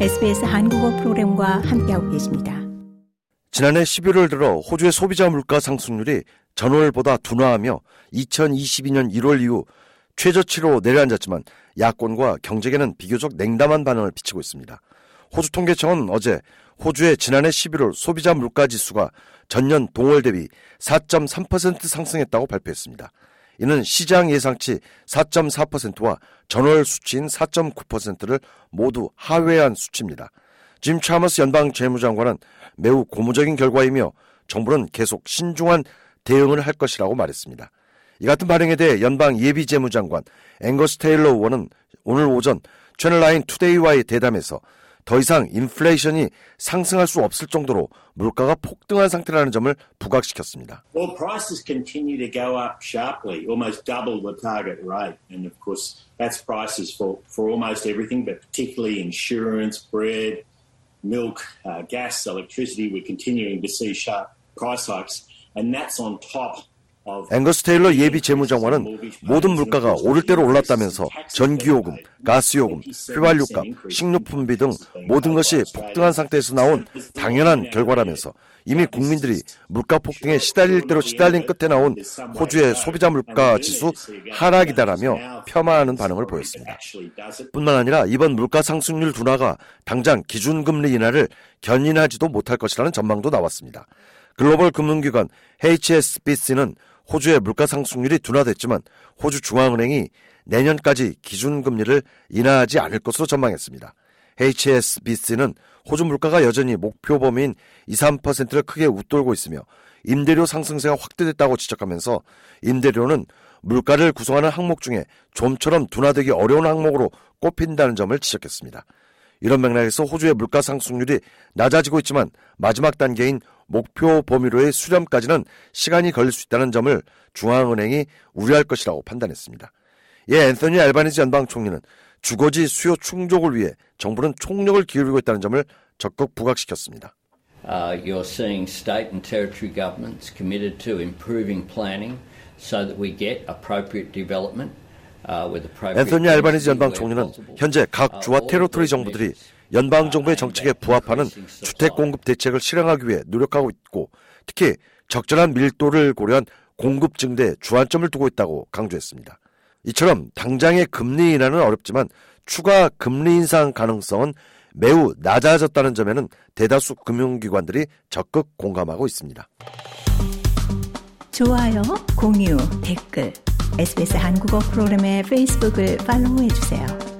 SBS 한국어 프로그램과 함께하고 계십니다. 지난해 11월 들어 호주의 소비자 물가 상승률이 전월보다 둔화하며 2022년 1월 이후 최저치로 내려앉았지만 야권과 경제계는 비교적 냉담한 반응을 비치고 있습니다. 호주 통계청은 어제 호주의 지난해 11월 소비자 물가 지수가 전년 동월 대비 4.3% 상승했다고 발표했습니다. 이는 시장 예상치 4.4%와 전월 수치인 4.9%를 모두 하회한 수치입니다. 짐 차머스 연방 재무장관은 매우 고무적인 결과이며 정부는 계속 신중한 대응을 할 것이라고 말했습니다. 이 같은 반응에 대해 연방 예비재무장관 앵거스 테일러 의원은 오늘 오전 채널라인 투데이와의 대담에서 더 이상 인플레이션이 상승할 수 없을 정도로 물가가 폭등한 상태라는 점을 부각시켰습니다. Well, prices continue to go up sharply, almost double the target rate. And of course, that's prices for, for almost everything, but particularly insurance, bread, milk, uh, gas, electricity. We're continuing to see sharp price hikes. And that's on top 앵거스 테일러 예비 재무장관은 모든 물가가 오를 대로 올랐다면서 전기요금, 가스요금, 휘발유값, 식료품비 등 모든 것이 폭등한 상태에서 나온 당연한 결과라면서 이미 국민들이 물가 폭등에 시달릴 대로 시달린 끝에 나온 호주의 소비자 물가 지수 하락이다라며 폄하하는 반응을 보였습니다. 뿐만 아니라 이번 물가 상승률 둔화가 당장 기준금리 인하를 견인하지도 못할 것이라는 전망도 나왔습니다. 글로벌 금융기관 HSBC는 호주의 물가 상승률이 둔화됐지만 호주 중앙은행이 내년까지 기준금리를 인하하지 않을 것으로 전망했습니다. HSBC는 호주 물가가 여전히 목표 범위인 2, 3%를 크게 웃돌고 있으며 임대료 상승세가 확대됐다고 지적하면서 임대료는 물가를 구성하는 항목 중에 좀처럼 둔화되기 어려운 항목으로 꼽힌다는 점을 지적했습니다. 이런 맥락에서 호주의 물가 상승률이 낮아지고 있지만 마지막 단계인 목표 범위로의 수렴까지는 시간이 걸릴 수 있다는 점을 중앙은행이 우려할 것이라고 판단했습니다. 예, 앤서니 알바니지 연방 총리는 주거지 수요 충족을 위해 정부는 총력을 기울이고 있다는 점을 적극 부각시켰습니다. Uh, you're seeing state and territory governments committed to improving planning so that we get appropriate development. 앤서니 알바니지 연방 총리는 현재 각 주와 테리토리 정부들이 연방 정부의 정책에 부합하는 주택 공급 대책을 실행하기 위해 노력하고 있고 특히 적절한 밀도를 고려한 공급 증대에 주안점을 두고 있다고 강조했습니다. 이처럼 당장의 금리 인하는 어렵지만 추가 금리 인상 가능성은 매우 낮아졌다는 점에는 대다수 금융기관들이 적극 공감하고 있습니다. 좋아요, 공유, 댓글, SBS 한국어 프로그램의 페이스북을 팔로우해 주세요.